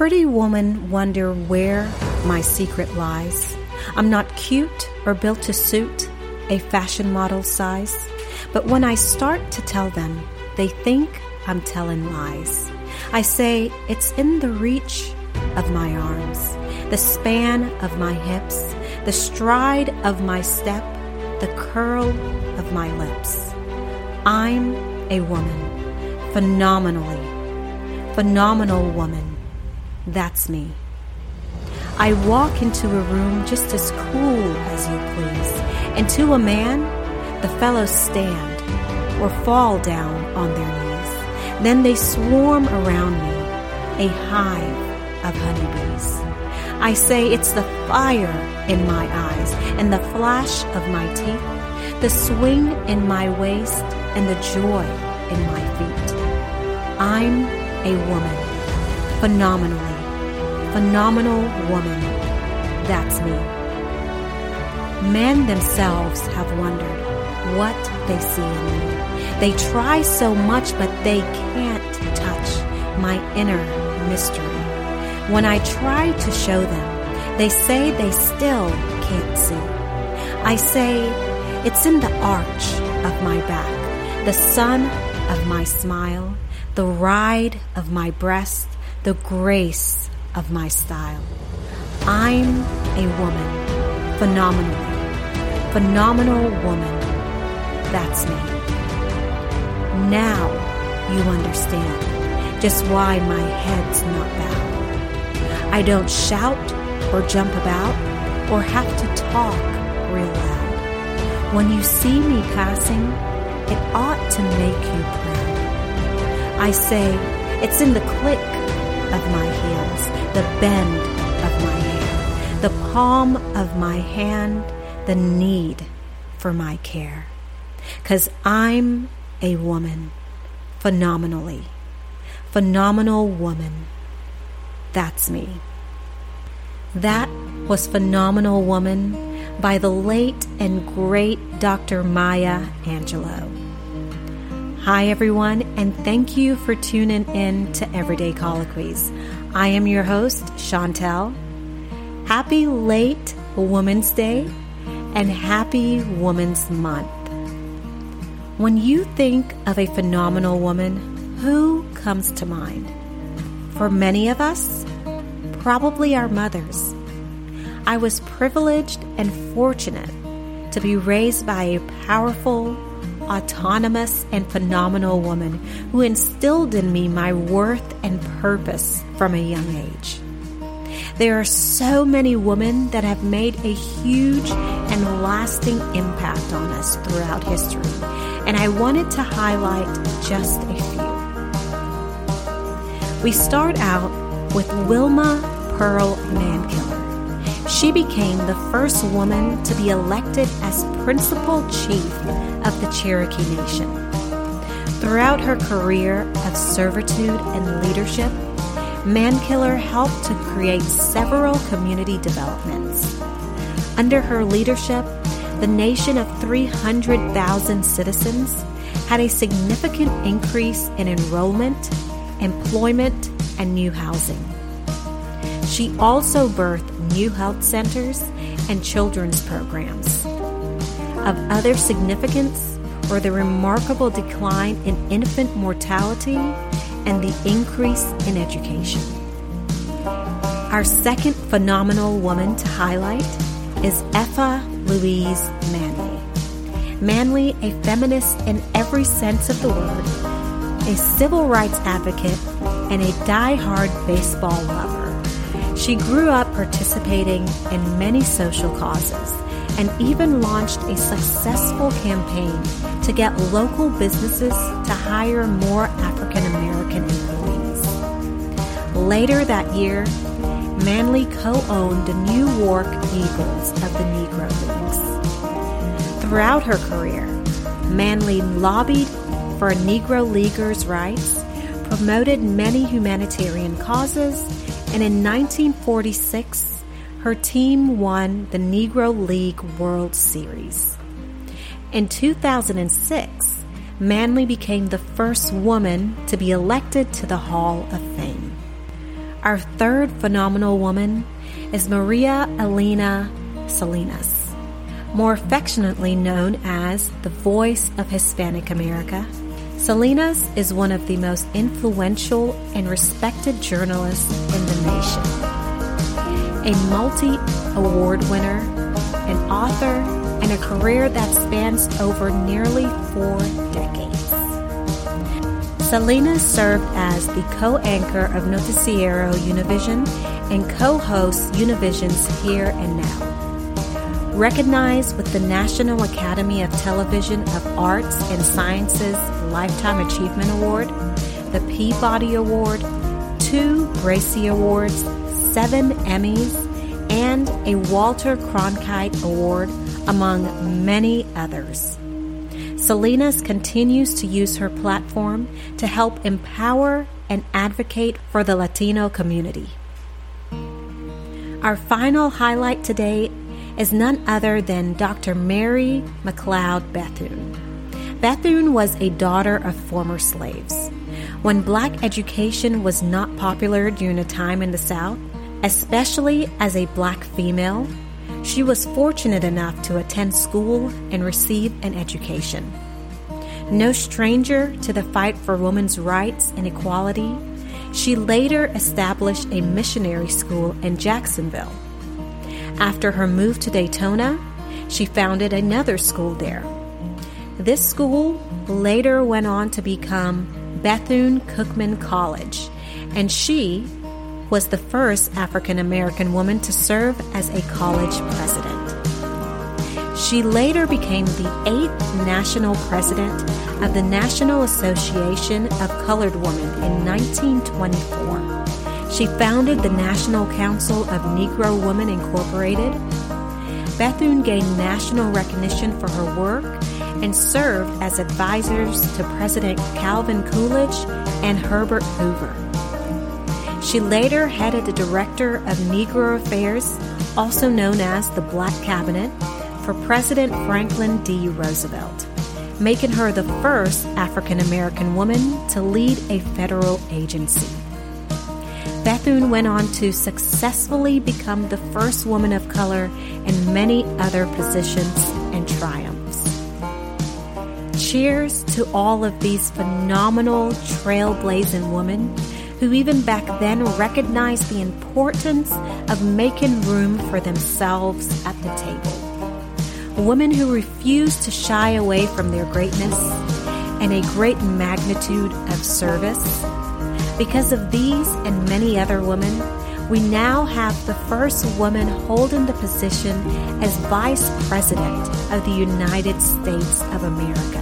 pretty woman wonder where my secret lies? I'm not cute or built to suit a fashion model size, but when I start to tell them, they think I'm telling lies. I say it's in the reach of my arms, the span of my hips, the stride of my step, the curl of my lips. I'm a woman, phenomenally, phenomenal woman. That's me. I walk into a room just as cool as you please, and to a man, the fellows stand or fall down on their knees. Then they swarm around me, a hive of honeybees. I say it's the fire in my eyes and the flash of my teeth, the swing in my waist and the joy in my feet. I'm a woman, phenomenally phenomenal woman. That's me. Men themselves have wondered what they see in me. They try so much, but they can't touch my inner mystery. When I try to show them, they say they still can't see. I say it's in the arch of my back, the sun of my smile, the ride of my breast, the grace of my style. I'm a woman, phenomenally, phenomenal woman. That's me. Now you understand just why my head's not bowed. I don't shout or jump about or have to talk real loud. When you see me passing, it ought to make you proud. I say it's in the click of my heels, the bend of my hair, the palm of my hand, the need for my care. Cause I'm a woman, phenomenally, phenomenal woman. That's me. That was Phenomenal Woman by the late and great Dr. Maya Angelou. Hi, everyone, and thank you for tuning in to Everyday Colloquies. I am your host, Chantel. Happy late Women's Day and happy Women's Month. When you think of a phenomenal woman, who comes to mind? For many of us, probably our mothers. I was privileged and fortunate to be raised by a powerful, autonomous, and phenomenal woman who instilled in me my worth and purpose from a young age. There are so many women that have made a huge and lasting impact on us throughout history, and I wanted to highlight just a few. We start out with Wilma Pearl Mankiller. She became the first woman to be elected as principal chief of the Cherokee Nation. Throughout her career of servitude and leadership, Mankiller helped to create several community developments. Under her leadership, the nation of 300,000 citizens had a significant increase in enrollment, employment, and new housing. She also birthed new health centers and children's programs. Of other significance were the remarkable decline in infant mortality and the increase in education. Our second phenomenal woman to highlight is Effa Louise Manley. Manley, a feminist in every sense of the word, a civil rights advocate, and a die-hard baseball lover. She grew up participating in many social causes and even launched a successful campaign to get local businesses to hire more African American employees. Later that year, Manley co-owned the New York Eagles of the Negro Leagues. Throughout her career, Manley lobbied for Negro Leaguers' rights, promoted many humanitarian causes, and in 1946, her team won the Negro League World Series. In 2006, Manley became the first woman to be elected to the Hall of Fame. Our third phenomenal woman is Maria Elena Salinas, more affectionately known as the voice of Hispanic America. Salinas is one of the most influential and respected journalists nation. A multi award winner, an author, and a career that spans over nearly four decades. Selena served as the co anchor of Noticiero Univision and co hosts Univision's Here and Now. Recognized with the National Academy of Television of Arts and Sciences Lifetime Achievement Award, the Peabody Award, two Gracie Awards, seven Emmys, and a Walter Cronkite Award, among many others. Salinas continues to use her platform to help empower and advocate for the Latino community. Our final highlight today is none other than Dr. Mary McLeod Bethune. Bethune was a daughter of former slaves. When black education was not popular during a time in the South, especially as a black female, she was fortunate enough to attend school and receive an education. No stranger to the fight for women's rights and equality, she later established a missionary school in Jacksonville. After her move to Daytona, she founded another school there. This school later went on to become Bethune Cookman College, and she was the first African American woman to serve as a college president. She later became the eighth national president of the National Association of Colored Women in 1924. She founded the National Council of Negro Women Incorporated. Bethune gained national recognition for her work and served as advisors to President Calvin Coolidge and Herbert Hoover. She later headed the Director of Negro Affairs, also known as the Black Cabinet, for President Franklin D. Roosevelt, making her the first African American woman to lead a federal agency. Bethune went on to successfully become the first woman of color in many other positions and triumphs. Cheers to all of these phenomenal trailblazing women who even back then recognized the importance of making room for themselves at the table. Women who refused to shy away from their greatness and a great magnitude of service. Because of these and many other women, we now have the first woman holding the position as Vice President of the United States of America,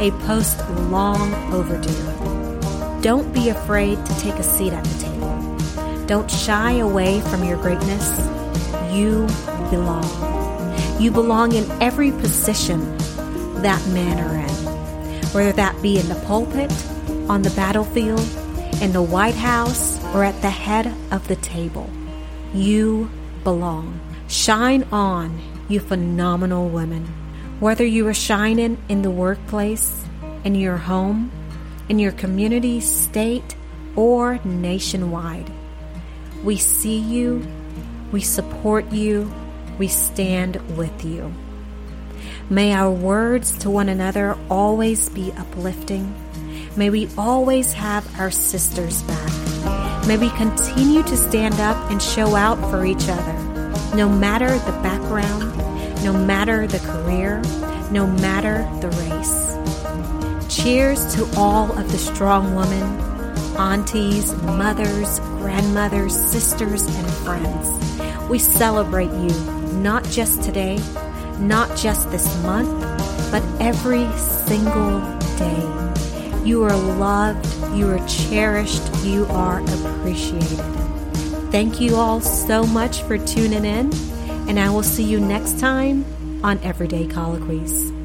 a post long overdue. Don't be afraid to take a seat at the table. Don't shy away from your greatness. You belong. You belong in every position that men are in, whether that be in the pulpit, on the battlefield, in the White House, or at the head of the table. You belong. Shine on, you phenomenal women. Whether you are shining in the workplace, in your home, in your community, state, or nationwide. We see you, we support you, we stand with you. May our words to one another always be uplifting. May we always have our sisters back. May we continue to stand up and show out for each other, no matter the background, no matter the career, no matter the race. Cheers to all of the strong women, aunties, mothers, grandmothers, sisters, and friends. We celebrate you not just today, not just this month, but every single day. You are loved, you are cherished, you are appreciated. Thank you all so much for tuning in, and I will see you next time on Everyday Colloquies.